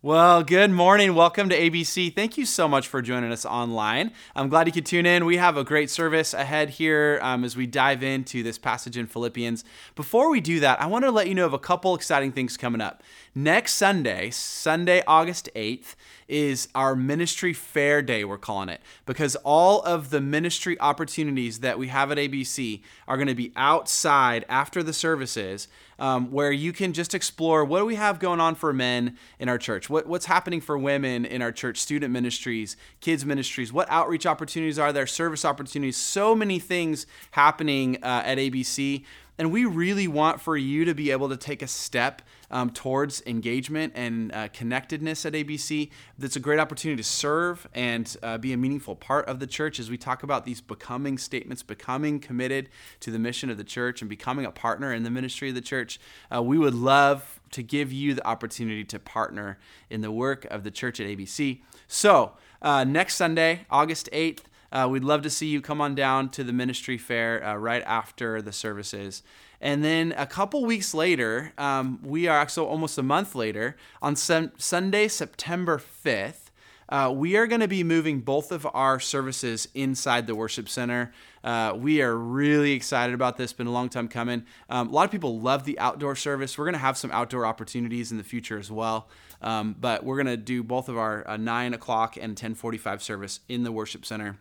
Well, good morning. Welcome to ABC. Thank you so much for joining us online. I'm glad you could tune in. We have a great service ahead here um, as we dive into this passage in Philippians. Before we do that, I want to let you know of a couple exciting things coming up. Next Sunday, Sunday, August 8th, is our ministry fair day, we're calling it, because all of the ministry opportunities that we have at ABC are going to be outside after the services, um, where you can just explore what do we have going on for men in our church, what, what's happening for women in our church, student ministries, kids ministries, what outreach opportunities are there, service opportunities, so many things happening uh, at ABC. And we really want for you to be able to take a step um, towards engagement and uh, connectedness at ABC. That's a great opportunity to serve and uh, be a meaningful part of the church as we talk about these becoming statements, becoming committed to the mission of the church and becoming a partner in the ministry of the church. Uh, we would love to give you the opportunity to partner in the work of the church at ABC. So, uh, next Sunday, August 8th, uh, we'd love to see you come on down to the ministry fair uh, right after the services. And then a couple weeks later, um, we are actually almost a month later, on sun- Sunday, September 5th, uh, we are going to be moving both of our services inside the worship center. Uh, we are really excited about this. Been a long time coming. Um, a lot of people love the outdoor service. We're going to have some outdoor opportunities in the future as well. Um, but we're going to do both of our uh, nine o'clock and ten forty-five service in the worship center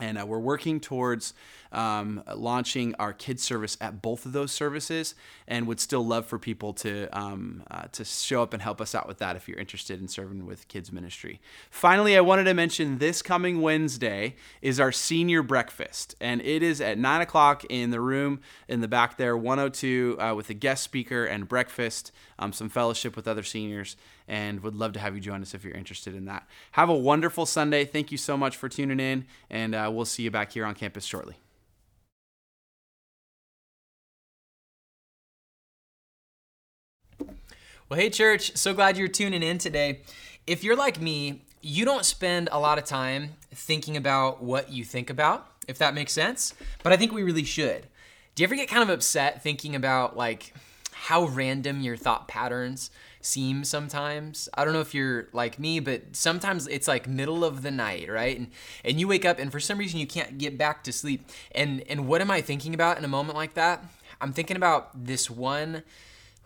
and uh, we're working towards um, launching our kids service at both of those services and would still love for people to um, uh, to show up and help us out with that if you're interested in serving with kids ministry finally i wanted to mention this coming wednesday is our senior breakfast and it is at 9 o'clock in the room in the back there 102 uh, with a guest speaker and breakfast um, some fellowship with other seniors and would love to have you join us if you're interested in that. Have a wonderful Sunday. Thank you so much for tuning in, and uh, we'll see you back here on campus shortly. Well, hey, church, so glad you're tuning in today. If you're like me, you don't spend a lot of time thinking about what you think about, if that makes sense, but I think we really should. Do you ever get kind of upset thinking about like how random your thought patterns seem sometimes. I don't know if you're like me, but sometimes it's like middle of the night, right? And and you wake up and for some reason you can't get back to sleep. And and what am I thinking about in a moment like that? I'm thinking about this one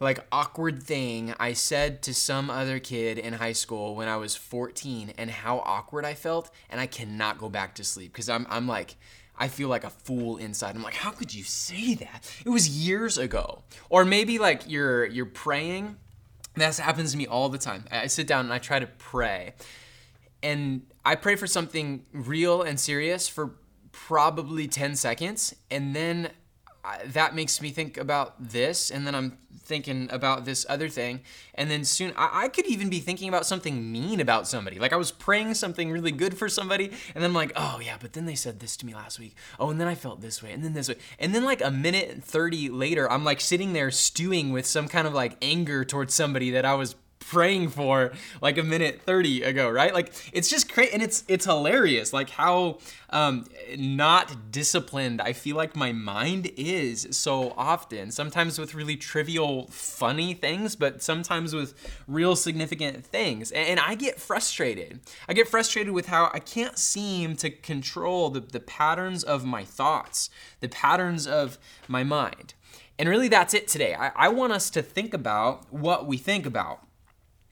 like awkward thing I said to some other kid in high school when I was 14 and how awkward I felt and I cannot go back to sleep because I'm I'm like I feel like a fool inside. I'm like, how could you say that? It was years ago. Or maybe like you're you're praying that happens to me all the time. I sit down and I try to pray. And I pray for something real and serious for probably 10 seconds. And then that makes me think about this and then i'm thinking about this other thing. And then soon I, I, could even be thinking about something mean about somebody. Like i was praying something really good for somebody and then i'm like oh yeah but then they said this to me last week. Oh and then i felt this way and then this way. And then like a minute and 30 later i'm like sitting there stewing with some kind of like anger towards somebody that i was praying for like a minute 30 ago right? Like it's just crazy and it's it's hilarious like how um not disciplined i feel like my mind is so often. Sometimes with really trivial funny things but sometimes with real significant things. And, and i get frustrated. I get frustrated with how i can't seem to control the, the patterns of my thoughts the patterns of my mind. And really, that's it today. I, I, want us to think about what we think about.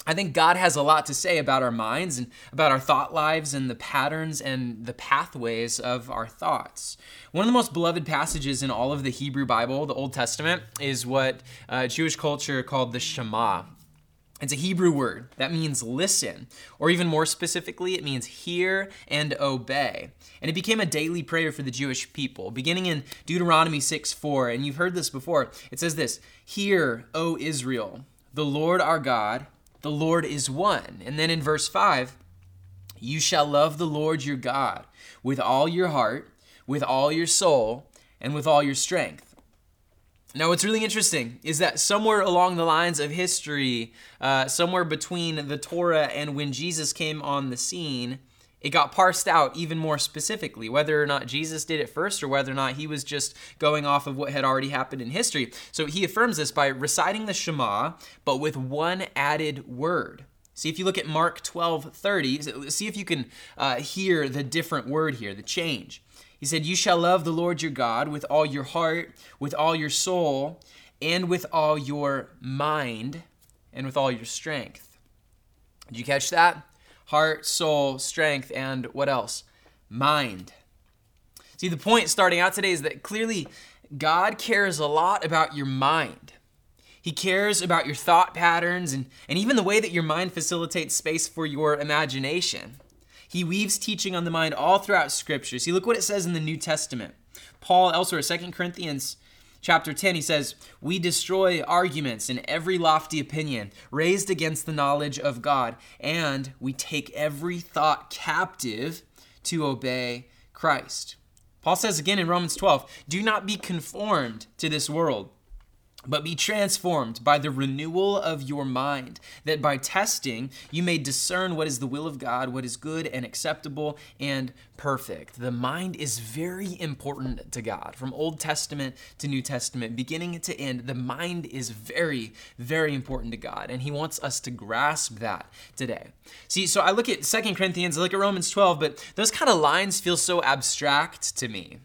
I think God has a lot to say about our minds and about our thought lives and the patterns and the pathways of our thoughts. One of the most beloved passages in all of the Hebrew Bible, the Old Testament, is what uh, Jewish culture called the Shema. It's a Hebrew word that means listen, or even more specifically, it means hear and obey. And it became a daily prayer for the Jewish people, beginning in Deuteronomy 6 4. And you've heard this before. It says this Hear, O Israel, the Lord our God the Lord is one. And then in verse 5, you shall love the Lord your God with all your heart, with all your soul, and with all your strength. Now, what's really interesting is that somewhere along the lines of history, uh, somewhere between the Torah and when Jesus came on the scene, it got parsed out even more specifically, whether or not Jesus did it first or whether or not he was just going off of what had already happened in history. So he affirms this by reciting the Shema, but with one added word. See if you look at Mark 12 30, see if you can uh, hear the different word here, the change. He said, You shall love the Lord your God with all your heart, with all your soul, and with all your mind, and with all your strength. Did you catch that? Heart, soul, strength, and what else? Mind. See, the point starting out today is that clearly God cares a lot about your mind. He cares about your thought patterns and, and even the way that your mind facilitates space for your imagination. He weaves teaching on the mind all throughout Scripture. See, look what it says in the New Testament. Paul, elsewhere, 2 Corinthians chapter 10, he says, We destroy arguments and every lofty opinion raised against the knowledge of God, and we take every thought captive to obey Christ. Paul says again in Romans 12, Do not be conformed to this world but be transformed by the renewal of your mind, that by testing you may discern what is the will of God, what is good and acceptable and perfect. The mind is very important to God. From Old Testament to New Testament, beginning to end, the mind is very, very important to God. And He wants us to grasp that today. See, so I look at Second Corinthians, I look at Romans 12, but those kind of lines feel so abstract to me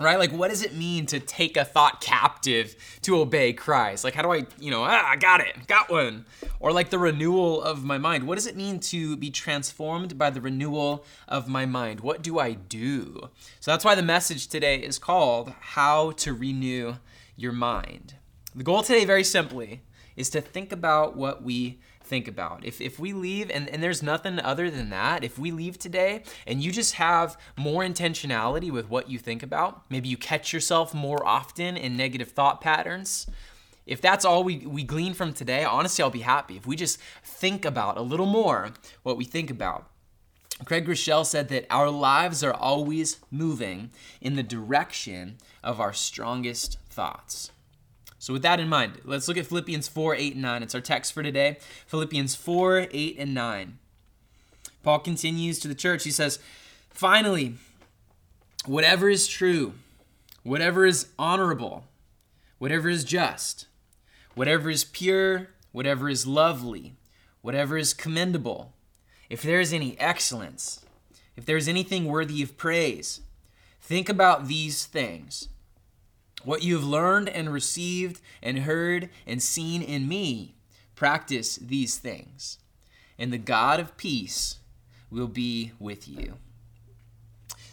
right? Like what does it mean to take a thought captive to obey christ? Like how do i you know ah, i got it got one. Or like the renewal of my mind. What does it mean to be transformed by the renewal of my mind? What do i do? So that's why the message today is called how to renew your mind. The goal today very simply is to think about what we think about. If, if we leave, and, and there's nothing other than that, if we leave today and you just have more intentionality with what you think about, maybe you catch yourself more often in negative thought patterns. If that's all we, we glean from today, honestly, I'll be happy. If we just think about a little more what we think about. Craig Groeschel said that our lives are always moving in the direction of our strongest thoughts. So, with that in mind, let's look at Philippians 4 8 and 9. It's our text for today. Philippians 4 8 and 9. Paul continues to the church. He says, Finally, whatever is true, whatever is honorable, whatever is just, whatever is pure, whatever is lovely, whatever is commendable, if there is any excellence, if there is anything worthy of praise, think about these things. What you have learned and received and heard and seen in me, practice these things, and the God of peace will be with you.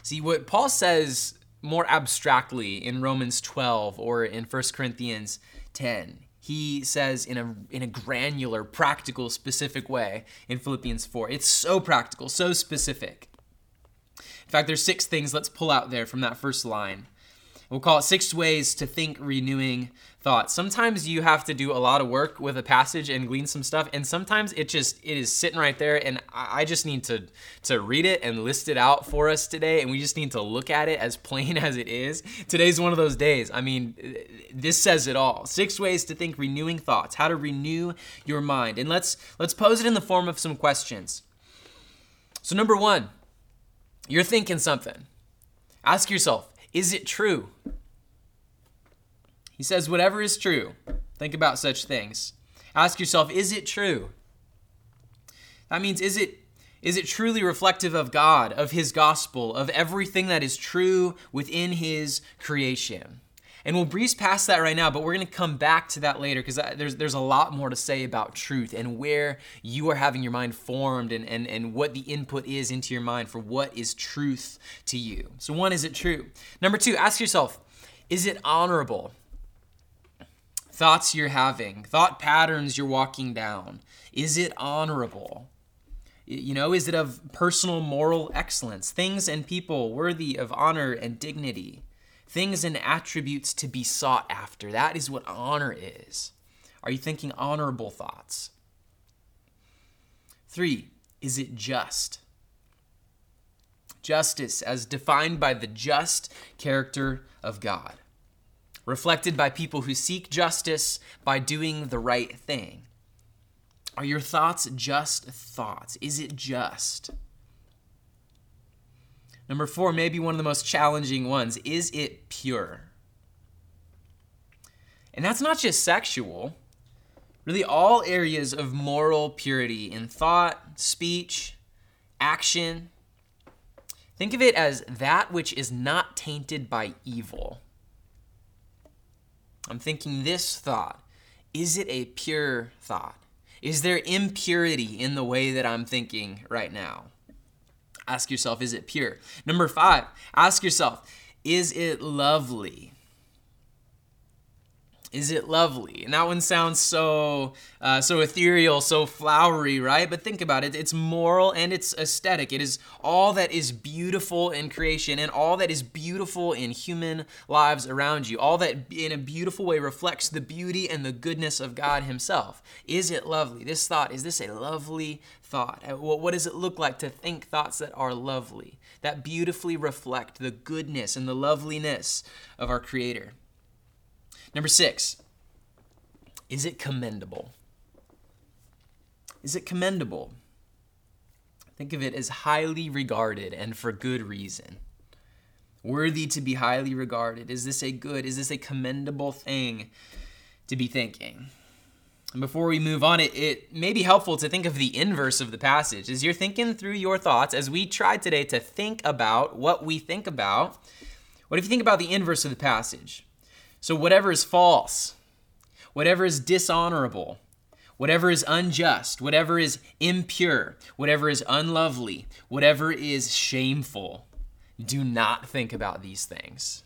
See, what Paul says more abstractly in Romans 12 or in 1 Corinthians 10, he says in a, in a granular, practical, specific way in Philippians 4. It's so practical, so specific. In fact, there's six things let's pull out there from that first line. We'll call it six ways to think renewing thoughts. Sometimes you have to do a lot of work with a passage and glean some stuff, and sometimes it just it is sitting right there, and I just need to to read it and list it out for us today, and we just need to look at it as plain as it is. Today's one of those days. I mean, this says it all. Six ways to think renewing thoughts, how to renew your mind, and let's let's pose it in the form of some questions. So number one, you're thinking something. Ask yourself, is it true? He says, whatever is true, think about such things. Ask yourself, is it true? That means, is it is it truly reflective of God, of His gospel, of everything that is true within His creation? And we'll breeze past that right now, but we're going to come back to that later because uh, there's, there's a lot more to say about truth and where you are having your mind formed and, and, and what the input is into your mind for what is truth to you. So, one, is it true? Number two, ask yourself, is it honorable? Thoughts you're having, thought patterns you're walking down, is it honorable? You know, is it of personal moral excellence, things and people worthy of honor and dignity? Things and attributes to be sought after. That is what honor is. Are you thinking honorable thoughts? Three, is it just? Justice, as defined by the just character of God, reflected by people who seek justice by doing the right thing. Are your thoughts just thoughts? Is it just? Number four, maybe one of the most challenging ones is it pure? And that's not just sexual. Really, all areas of moral purity in thought, speech, action. Think of it as that which is not tainted by evil. I'm thinking this thought. Is it a pure thought? Is there impurity in the way that I'm thinking right now? Ask yourself, is it pure? Number five, ask yourself, is it lovely? Is it lovely? And that one sounds so uh, so ethereal, so flowery, right? But think about it. It's moral and it's aesthetic. It is all that is beautiful in creation and all that is beautiful in human lives around you. All that in a beautiful way reflects the beauty and the goodness of God Himself. Is it lovely? This thought, is this a lovely thought? Uh, what does it look like to think thoughts that are lovely, that beautifully reflect the goodness and the loveliness of our Creator? Number six, is it commendable? Is it commendable? Think of it as highly regarded and for good reason. Worthy to be highly regarded. Is this a good, is this a commendable thing to be thinking? And before we move on, it, it may be helpful to think of the inverse of the passage. As you're thinking through your thoughts, as we tried today to think about what we think about, what if you think about the inverse of the passage? So, whatever is false, whatever is dishonorable, whatever is unjust, whatever is impure, whatever is unlovely, whatever is shameful, do not think about these things.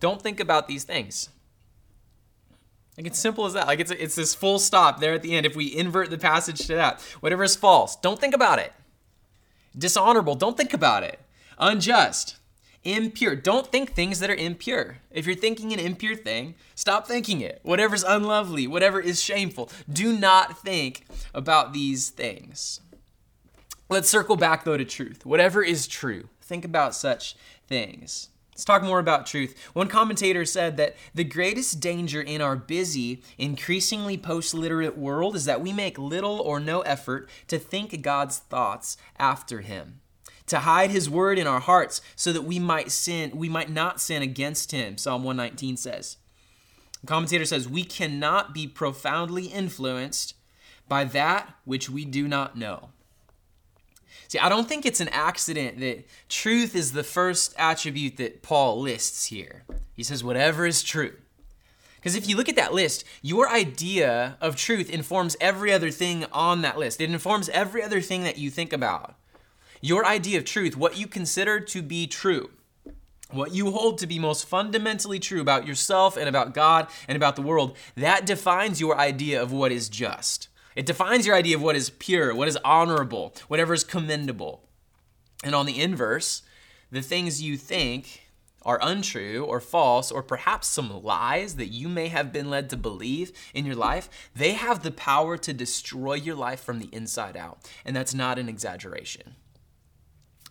Don't think about these things. Like it's simple as that. Like it's it's this full stop there at the end. If we invert the passage to that, whatever is false, don't think about it. Dishonorable, don't think about it. Unjust, impure. Don't think things that are impure. If you're thinking an impure thing, stop thinking it. Whatever's unlovely, whatever is shameful, do not think about these things. Let's circle back though to truth. Whatever is true, think about such things. Let's talk more about truth. One commentator said that the greatest danger in our busy, increasingly post literate world is that we make little or no effort to think God's thoughts after Him to hide his word in our hearts so that we might sin we might not sin against him psalm 119 says the commentator says we cannot be profoundly influenced by that which we do not know see i don't think it's an accident that truth is the first attribute that paul lists here he says whatever is true because if you look at that list, your idea of truth informs every other thing on that list. It informs every other thing that you think about. Your idea of truth, what you consider to be true, what you hold to be most fundamentally true about yourself and about God and about the world, that defines your idea of what is just. It defines your idea of what is pure, what is honorable, whatever is commendable. And on the inverse, the things you think are untrue or false or perhaps some lies that you may have been led to believe in your life, they have the power to destroy your life from the inside out. And that's not an exaggeration.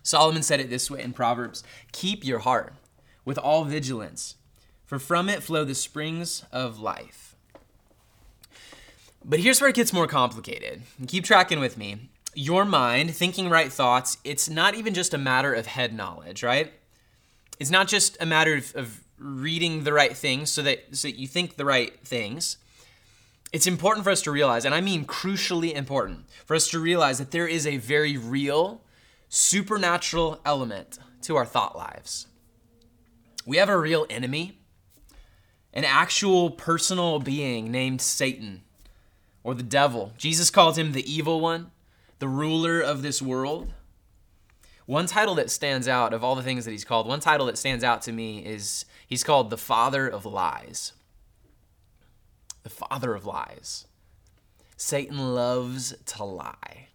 Solomon said it this way in Proverbs Keep your heart with all vigilance, for from it flow the springs of life. But here's where it gets more complicated. Keep tracking with me. Your mind, thinking right thoughts, it's not even just a matter of head knowledge, right? It's not just a matter of, of reading the right things so that, so that you think the right things. It's important for us to realize, and I mean crucially important, for us to realize that there is a very real supernatural element to our thought lives. We have a real enemy, an actual personal being named Satan or the devil. Jesus called him the evil one, the ruler of this world. One title that stands out of all the things that he's called, one title that stands out to me is he's called the father of lies. The father of lies. Satan loves to lie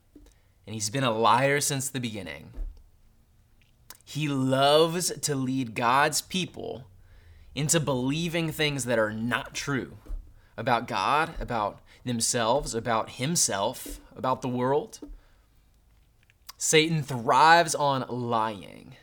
and he's been a liar since the beginning. He loves to lead God's people into believing things that are not true about God, about themselves, about himself, about the world. Satan thrives on lying.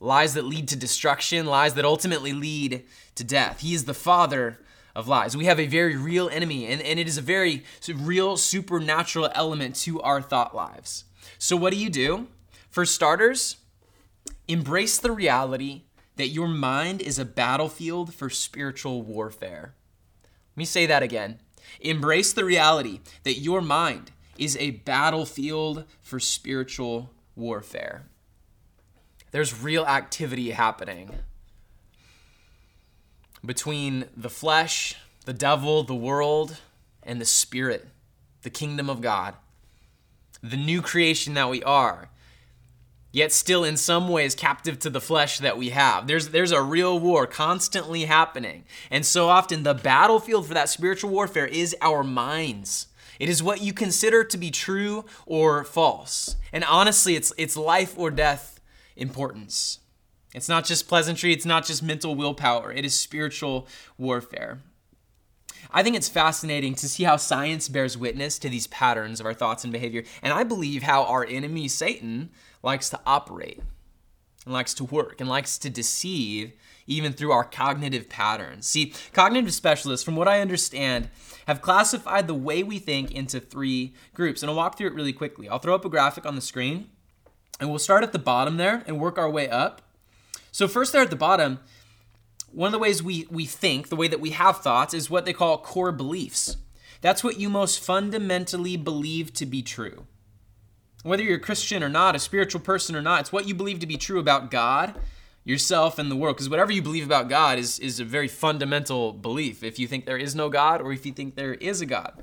Lies that lead to destruction, lies that ultimately lead to death. He is the father of lies. We have a very real enemy, and, and it is a very real supernatural element to our thought lives. So, what do you do? For starters, embrace the reality that your mind is a battlefield for spiritual warfare. Let me say that again. Embrace the reality that your mind is a battlefield for spiritual warfare. There's real activity happening between the flesh, the devil, the world, and the spirit, the kingdom of God, the new creation that we are yet still in some ways captive to the flesh that we have. There's there's a real war constantly happening. And so often the battlefield for that spiritual warfare is our minds. It is what you consider to be true or false. And honestly, it's it's life or death importance. It's not just pleasantry, it's not just mental willpower. It is spiritual warfare. I think it's fascinating to see how science bears witness to these patterns of our thoughts and behavior. And I believe how our enemy, Satan, likes to operate and likes to work and likes to deceive even through our cognitive patterns. See, cognitive specialists, from what I understand, have classified the way we think into three groups. And I'll walk through it really quickly. I'll throw up a graphic on the screen and we'll start at the bottom there and work our way up. So, first, there at the bottom, one of the ways we, we think, the way that we have thoughts, is what they call core beliefs. That's what you most fundamentally believe to be true whether you're a Christian or not, a spiritual person or not, it's what you believe to be true about God, yourself, and the world. Because whatever you believe about God is, is a very fundamental belief. If you think there is no God or if you think there is a God.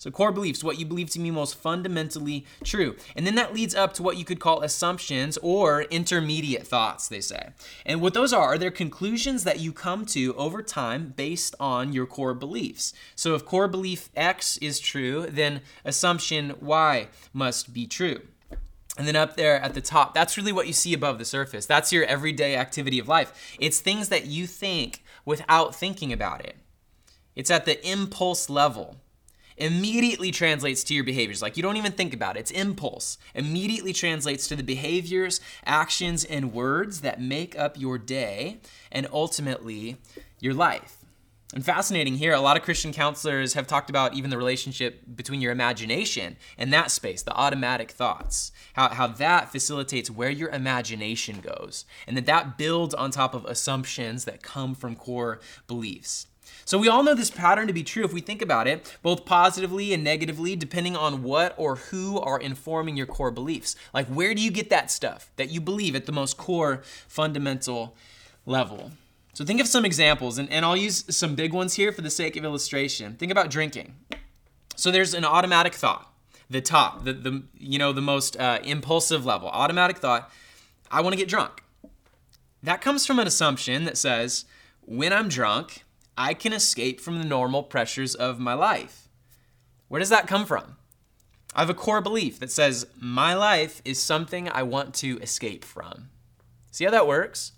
So, core beliefs, what you believe to be most fundamentally true. And then that leads up to what you could call assumptions or intermediate thoughts, they say. And what those are, are they're conclusions that you come to over time based on your core beliefs. So, if core belief X is true, then assumption Y must be true. And then up there at the top, that's really what you see above the surface. That's your everyday activity of life. It's things that you think without thinking about it. It's at the impulse level immediately translates to your behaviors. Like you don't even think about it. It's impulse. Immediately translates to the behaviors, actions, and words that make up your day and ultimately your life. And fascinating here, a lot of Christian counselors have talked about even the relationship between your imagination and that space, the automatic thoughts, how, how that facilitates where your imagination goes, and that that builds on top of assumptions that come from core beliefs. So we all know this pattern to be true if we think about it, both positively and negatively, depending on what or who are informing your core beliefs. Like, where do you get that stuff that you believe at the most core, fundamental level? So think of some examples, and, and I'll use some big ones here for the sake of illustration. Think about drinking. So there's an automatic thought, the top, the, the you know the most uh, impulsive level, automatic thought. I want to get drunk. That comes from an assumption that says when I'm drunk, I can escape from the normal pressures of my life. Where does that come from? I have a core belief that says my life is something I want to escape from. See how that works?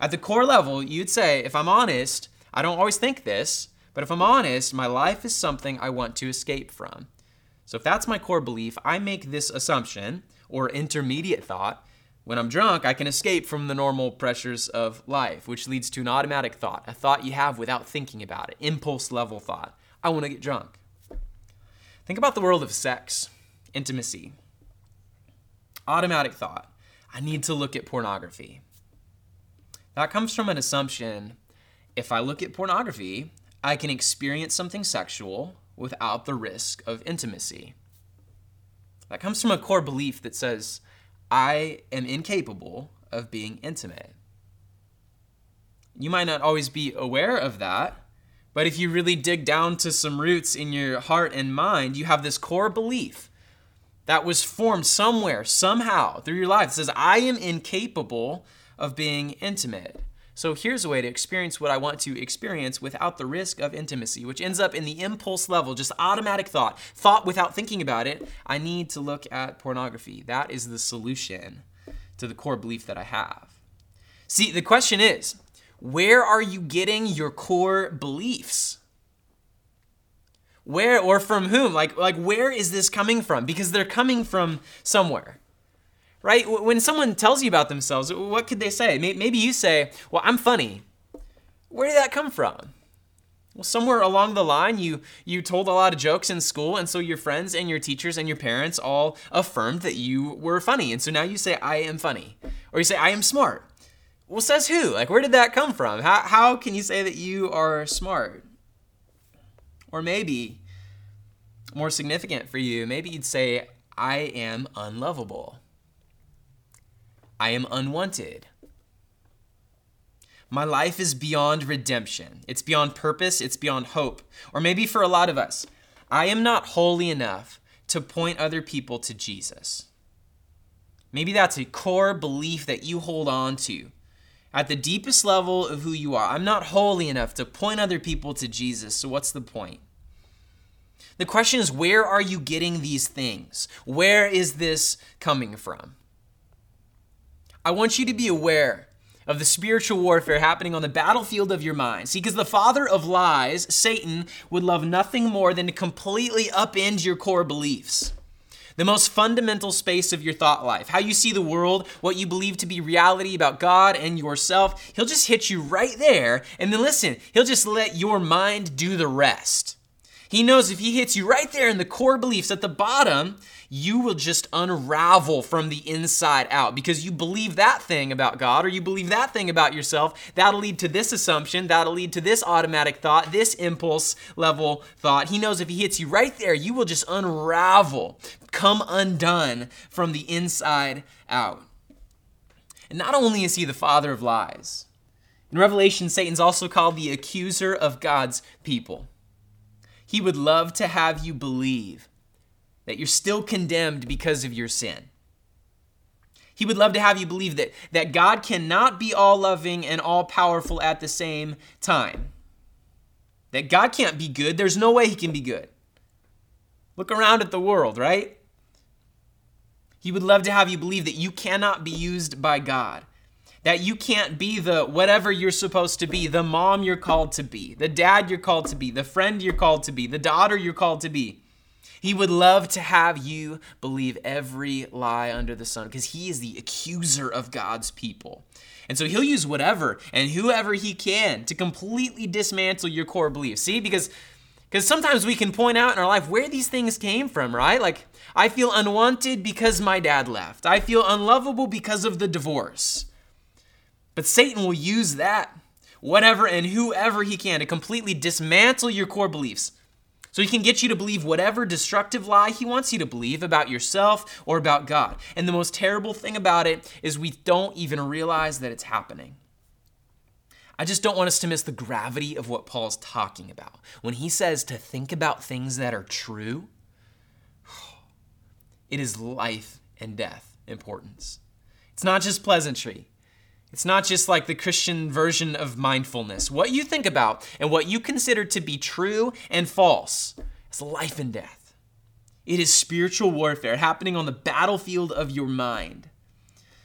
At the core level, you'd say, if I'm honest, I don't always think this, but if I'm honest, my life is something I want to escape from. So if that's my core belief, I make this assumption or intermediate thought when I'm drunk, I can escape from the normal pressures of life, which leads to an automatic thought, a thought you have without thinking about it, impulse level thought. I want to get drunk. Think about the world of sex, intimacy. Automatic thought, I need to look at pornography. That comes from an assumption if I look at pornography, I can experience something sexual without the risk of intimacy. That comes from a core belief that says, I am incapable of being intimate. You might not always be aware of that, but if you really dig down to some roots in your heart and mind, you have this core belief that was formed somewhere, somehow through your life that says, I am incapable of being intimate. So here's a way to experience what I want to experience without the risk of intimacy, which ends up in the impulse level, just automatic thought, thought without thinking about it. I need to look at pornography. That is the solution to the core belief that I have. See, the question is where are you getting your core beliefs? Where or from whom? Like, like where is this coming from? Because they're coming from somewhere right? When someone tells you about themselves, what could they say? Maybe you say, Well, I'm funny. Where did that come from? Well, somewhere along the line, you, you told a lot of jokes in school, and so your friends and your teachers and your parents all affirmed that you were funny. And so now you say, I am funny. Or you say, I am smart. Well, says who? Like, where did that come from? How, how can you say that you are smart? Or maybe, more significant for you, maybe you'd say, I am unlovable. I am unwanted. My life is beyond redemption. It's beyond purpose. It's beyond hope. Or maybe for a lot of us, I am not holy enough to point other people to Jesus. Maybe that's a core belief that you hold on to at the deepest level of who you are. I'm not holy enough to point other people to Jesus, so what's the point? The question is, where are you getting these things? Where is this coming from? I want you to be aware of the spiritual warfare happening on the battlefield of your mind. See, because the father of lies, Satan, would love nothing more than to completely upend your core beliefs. The most fundamental space of your thought life, how you see the world, what you believe to be reality about God and yourself, he'll just hit you right there. And then listen, he'll just let your mind do the rest. He knows if he hits you right there in the core beliefs at the bottom, you will just unravel from the inside out because you believe that thing about God or you believe that thing about yourself. That'll lead to this assumption, that'll lead to this automatic thought, this impulse level thought. He knows if he hits you right there, you will just unravel, come undone from the inside out. And not only is he the father of lies, in Revelation, Satan's also called the accuser of God's people. He would love to have you believe that you're still condemned because of your sin. He would love to have you believe that, that God cannot be all loving and all powerful at the same time. That God can't be good. There's no way he can be good. Look around at the world, right? He would love to have you believe that you cannot be used by God. That you can't be the whatever you're supposed to be, the mom you're called to be, the dad you're called to be, the friend you're called to be, the daughter you're called to be. He would love to have you believe every lie under the sun because he is the accuser of God's people. And so he'll use whatever and whoever he can to completely dismantle your core beliefs. See, because because sometimes we can point out in our life where these things came from, right? Like, I feel unwanted because my dad left. I feel unlovable because of the divorce. But Satan will use that, whatever and whoever he can, to completely dismantle your core beliefs. So he can get you to believe whatever destructive lie he wants you to believe about yourself or about God. And the most terrible thing about it is we don't even realize that it's happening. I just don't want us to miss the gravity of what Paul's talking about. When he says to think about things that are true, it is life and death importance. It's not just pleasantry. It's not just like the Christian version of mindfulness. What you think about and what you consider to be true and false is life and death. It is spiritual warfare happening on the battlefield of your mind.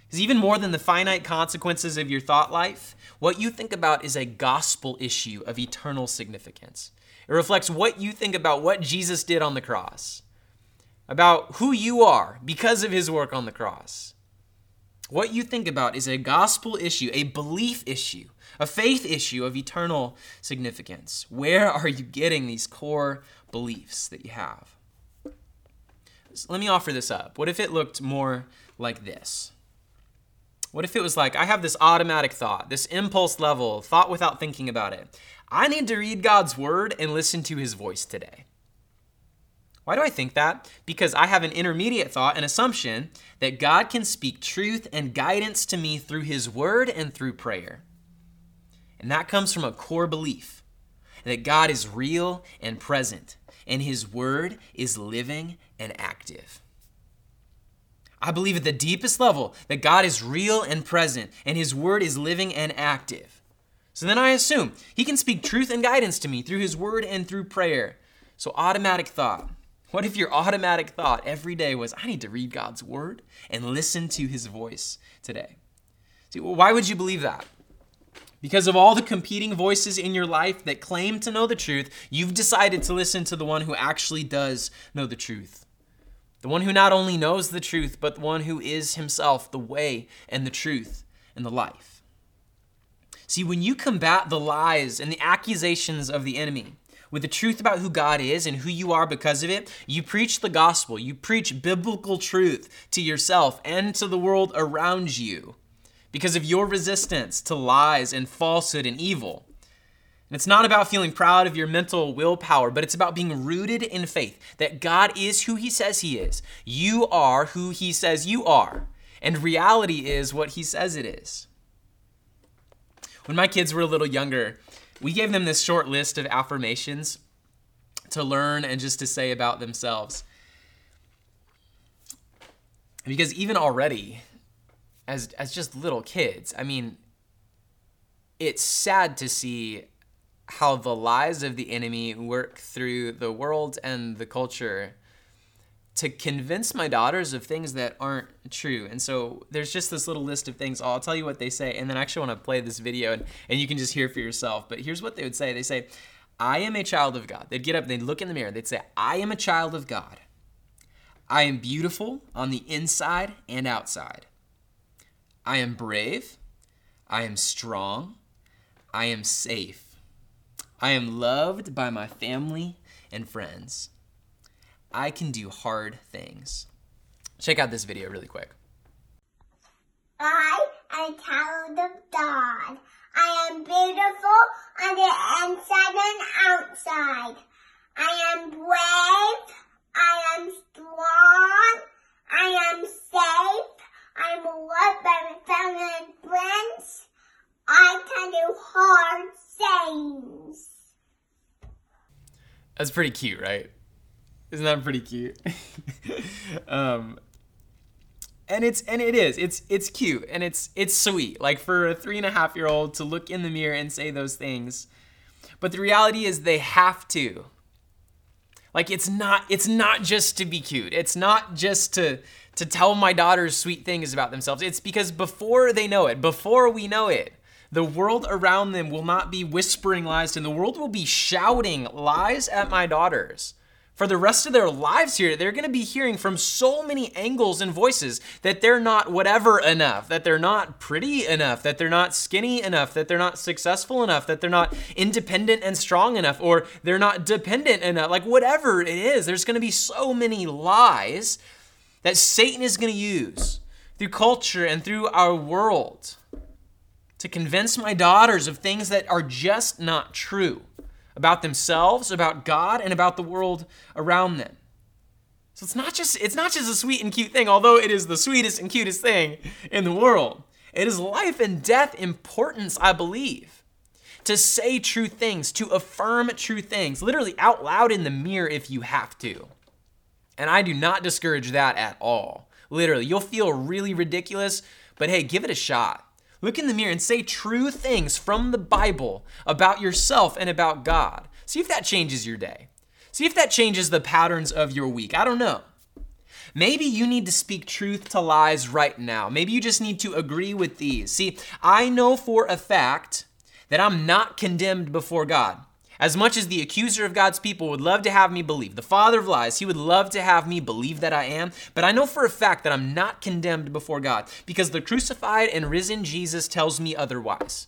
Because even more than the finite consequences of your thought life, what you think about is a gospel issue of eternal significance. It reflects what you think about what Jesus did on the cross, about who you are because of his work on the cross. What you think about is a gospel issue, a belief issue, a faith issue of eternal significance. Where are you getting these core beliefs that you have? Let me offer this up. What if it looked more like this? What if it was like, I have this automatic thought, this impulse level, thought without thinking about it. I need to read God's word and listen to his voice today. Why do I think that? Because I have an intermediate thought, an assumption that God can speak truth and guidance to me through His Word and through prayer. And that comes from a core belief that God is real and present, and His Word is living and active. I believe at the deepest level that God is real and present, and His Word is living and active. So then I assume He can speak truth and guidance to me through His Word and through prayer. So, automatic thought what if your automatic thought every day was, I need to read God's word and listen to his voice today? See, why would you believe that? Because of all the competing voices in your life that claim to know the truth, you've decided to listen to the one who actually does know the truth. The one who not only knows the truth, but the one who is himself the way and the truth and the life. See, when you combat the lies and the accusations of the enemy, with the truth about who God is and who you are because of it, you preach the gospel. You preach biblical truth to yourself and to the world around you because of your resistance to lies and falsehood and evil. And it's not about feeling proud of your mental willpower, but it's about being rooted in faith that God is who He says He is. You are who He says you are. And reality is what He says it is. When my kids were a little younger, we gave them this short list of affirmations to learn and just to say about themselves. Because even already, as, as just little kids, I mean, it's sad to see how the lies of the enemy work through the world and the culture to convince my daughters of things that aren't true. And so there's just this little list of things. Oh, I'll tell you what they say, and then I actually want to play this video and, and you can just hear for yourself. But here's what they would say they say, I am a child of God. They'd get up, they'd look in the mirror, they'd say, I am a child of God. I am beautiful on the inside and outside. I am brave. I am strong. I am safe. I am loved by my family and friends. I can do hard things. Check out this video really quick. I am a child of God. I am beautiful on the inside and outside. I am brave. I am strong. I am safe. I am loved by my family and friends. I can do hard things. That's pretty cute, right? Isn't that pretty cute? um, and it's and it is. It's it's cute and it's it's sweet. Like for a three and a half year old to look in the mirror and say those things. But the reality is they have to. Like it's not it's not just to be cute. It's not just to to tell my daughters sweet things about themselves. It's because before they know it before we know it the world around them will not be whispering lies and the world will be shouting lies at my daughters for the rest of their lives here, they're to be hearing from so many angles and voices that they're not whatever enough, that they're not pretty enough, that they're not skinny enough, that they're not successful enough, that they're not independent and strong enough, or they're not dependent enough. Like whatever it is, there's to be so many lies that Satan is to use through culture and through our world to convince my daughters of things that are just not true about themselves, about God, and about the world around them. So it's not just it's not just a sweet and cute thing, although it is the sweetest and cutest thing in the world. It is life and death importance, I believe. To say true things, to affirm true things, literally out loud in the mirror if you have to. And I do not discourage that at all. Literally, you'll feel really ridiculous, but hey, give it a shot. Look in the mirror and say true things from the Bible about yourself and about God. See if that changes your day. See if that changes the patterns of your week. I don't know. Maybe you need to speak truth to lies right now. Maybe you just need to agree with these. See, I know for a fact that I'm not condemned before God. As much as the accuser of God's people would love to have me believe, the father of lies, he would love to have me believe that I am, but I know for a fact that I'm not condemned before God because the crucified and risen Jesus tells me otherwise.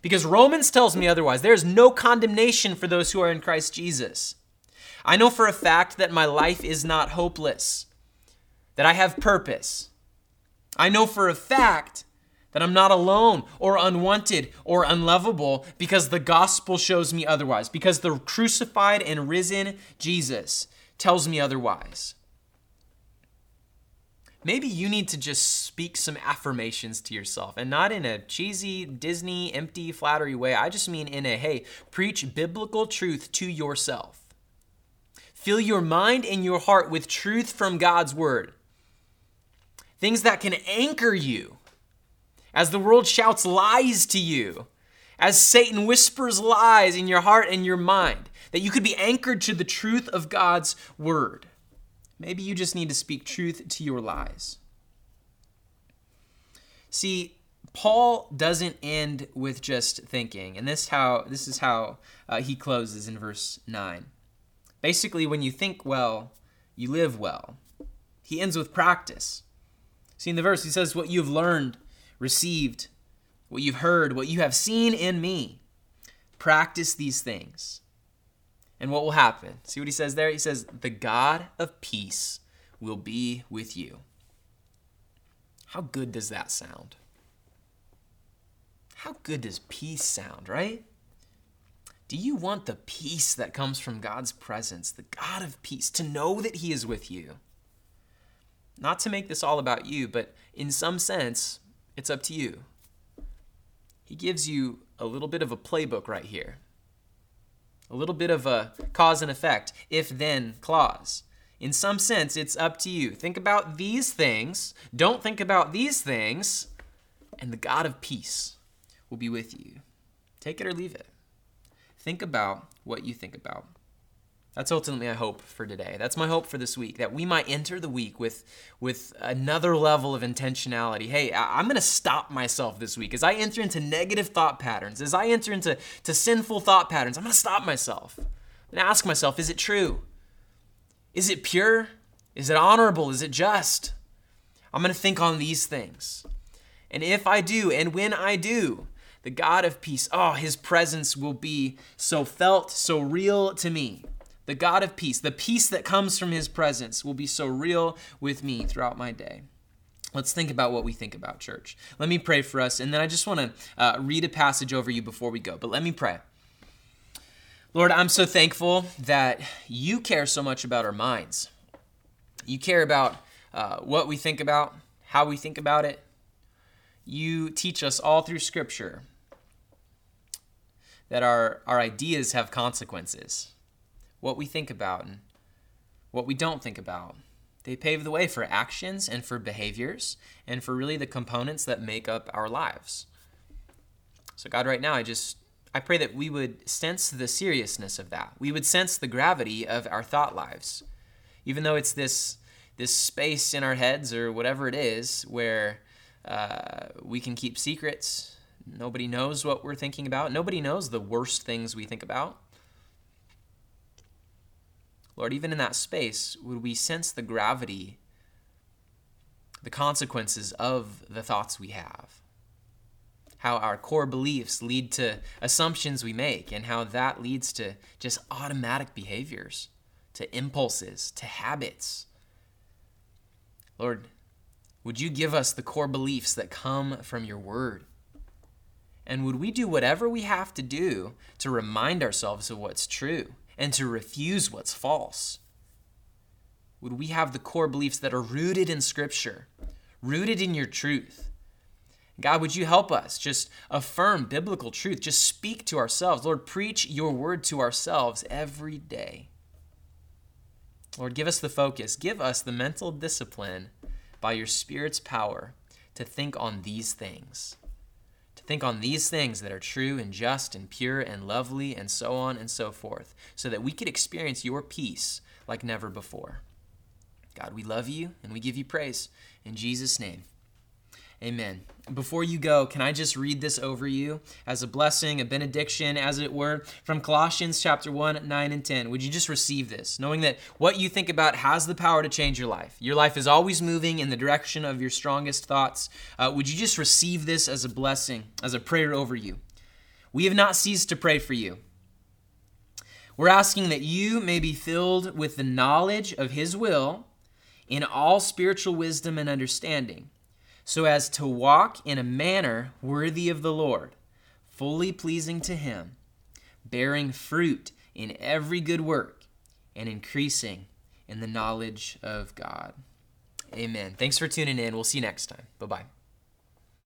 Because Romans tells me otherwise. There is no condemnation for those who are in Christ Jesus. I know for a fact that my life is not hopeless, that I have purpose. I know for a fact that I'm not alone or unwanted or unlovable because the gospel shows me otherwise, because the crucified and risen Jesus tells me otherwise. Maybe you need to just speak some affirmations to yourself and not in a cheesy, Disney, empty, flattery way. I just mean in a hey, preach biblical truth to yourself. Fill your mind and your heart with truth from God's word. Things that can anchor you as the world shouts lies to you, as Satan whispers lies in your heart and your mind, that you could be anchored to the truth of God's word. Maybe you just need to speak truth to your lies. See, Paul doesn't end with just thinking, and this how this is how uh, he closes in verse nine. Basically, when you think well, you live well. He ends with practice. See in the verse, he says, "What you've learned received, what you've heard, what you have seen in me. Practice these things. And what will happen? See what he says there? He says, The God of peace will be with you. How good does that sound? How good does peace sound, right? Do you want the peace that comes from God's presence, the God of peace, to know that He is with you? Not to make this all about you, but in some sense, it's up to you. He gives you a little bit of a playbook right here, a little bit of a cause and effect, if then clause. In some sense, it's up to you. Think about these things, don't think about these things, and the God of peace will be with you. Take it or leave it. Think about what you think about. That's ultimately my hope for today. That's my hope for this week that we might enter the week with with another level of intentionality. Hey, I'm going to stop myself this week as I enter into negative thought patterns, as I enter into to sinful thought patterns. I'm going to stop myself and ask myself, is it true? Is it pure? Is it honorable? Is it just? I'm going to think on these things. And if I do, and when I do, the God of peace, oh, his presence will be so felt, so real to me the God of peace, the peace that comes from his presence, will be so real with me throughout my day. Let's think about what we think about, church. Let me pray for us, and then I just want to uh, read a passage over you before we go. But let me pray. Lord, I'm so thankful that you care so much about our minds. You care about uh, what we think about, how we think about it. You teach us all through Scripture that our, our ideas have consequences what we think about and what we don't think about. They pave the way for actions and for behaviors and for really the components that make up our lives. So, God, right now, I just I pray that we would sense the seriousness of that. We would sense the gravity of our thought lives. Even though it's this this space in our heads or whatever it is where uh, we can keep secrets. Nobody knows what we're thinking about. Nobody knows the worst things we think about. Lord, even in that space, would we sense the gravity, the consequences of the thoughts we have? How our core beliefs lead to assumptions we make, and how that leads to just automatic behaviors, to impulses, to habits. Lord, would you give us the core beliefs that come from your word? And would we do whatever we have to do to remind ourselves of what's true? And to refuse what's false? Would we have the core beliefs that are rooted in Scripture, rooted in your truth? God, would you help us just affirm biblical truth? Just speak to ourselves. Lord, preach your word to ourselves every day. Lord, give us the focus, give us the mental discipline by your Spirit's power to think on these things think on these things that are true and just and pure and lovely and so on and so forth, so that we could experience your peace like never before. God, we love you and we give you praise. In Jesus' name, Amen. Before you go, can I just read this over you as a blessing, a benediction, as it were, from Colossians chapter 1, 9 and 10? Would you just receive this, knowing that what you think about has the power to change your life? Your life is always moving in the direction of your strongest thoughts. Uh, would you just receive this as a blessing, as a prayer over you? We have not ceased to pray for you. We're asking that you may be filled with the knowledge of His will in all spiritual wisdom and understanding so as to walk in a manner worthy of the Lord, fully pleasing to Him, bearing fruit in every good work, and increasing in the knowledge of God. Amen. Thanks for tuning in. We'll see you next time. Bye bye.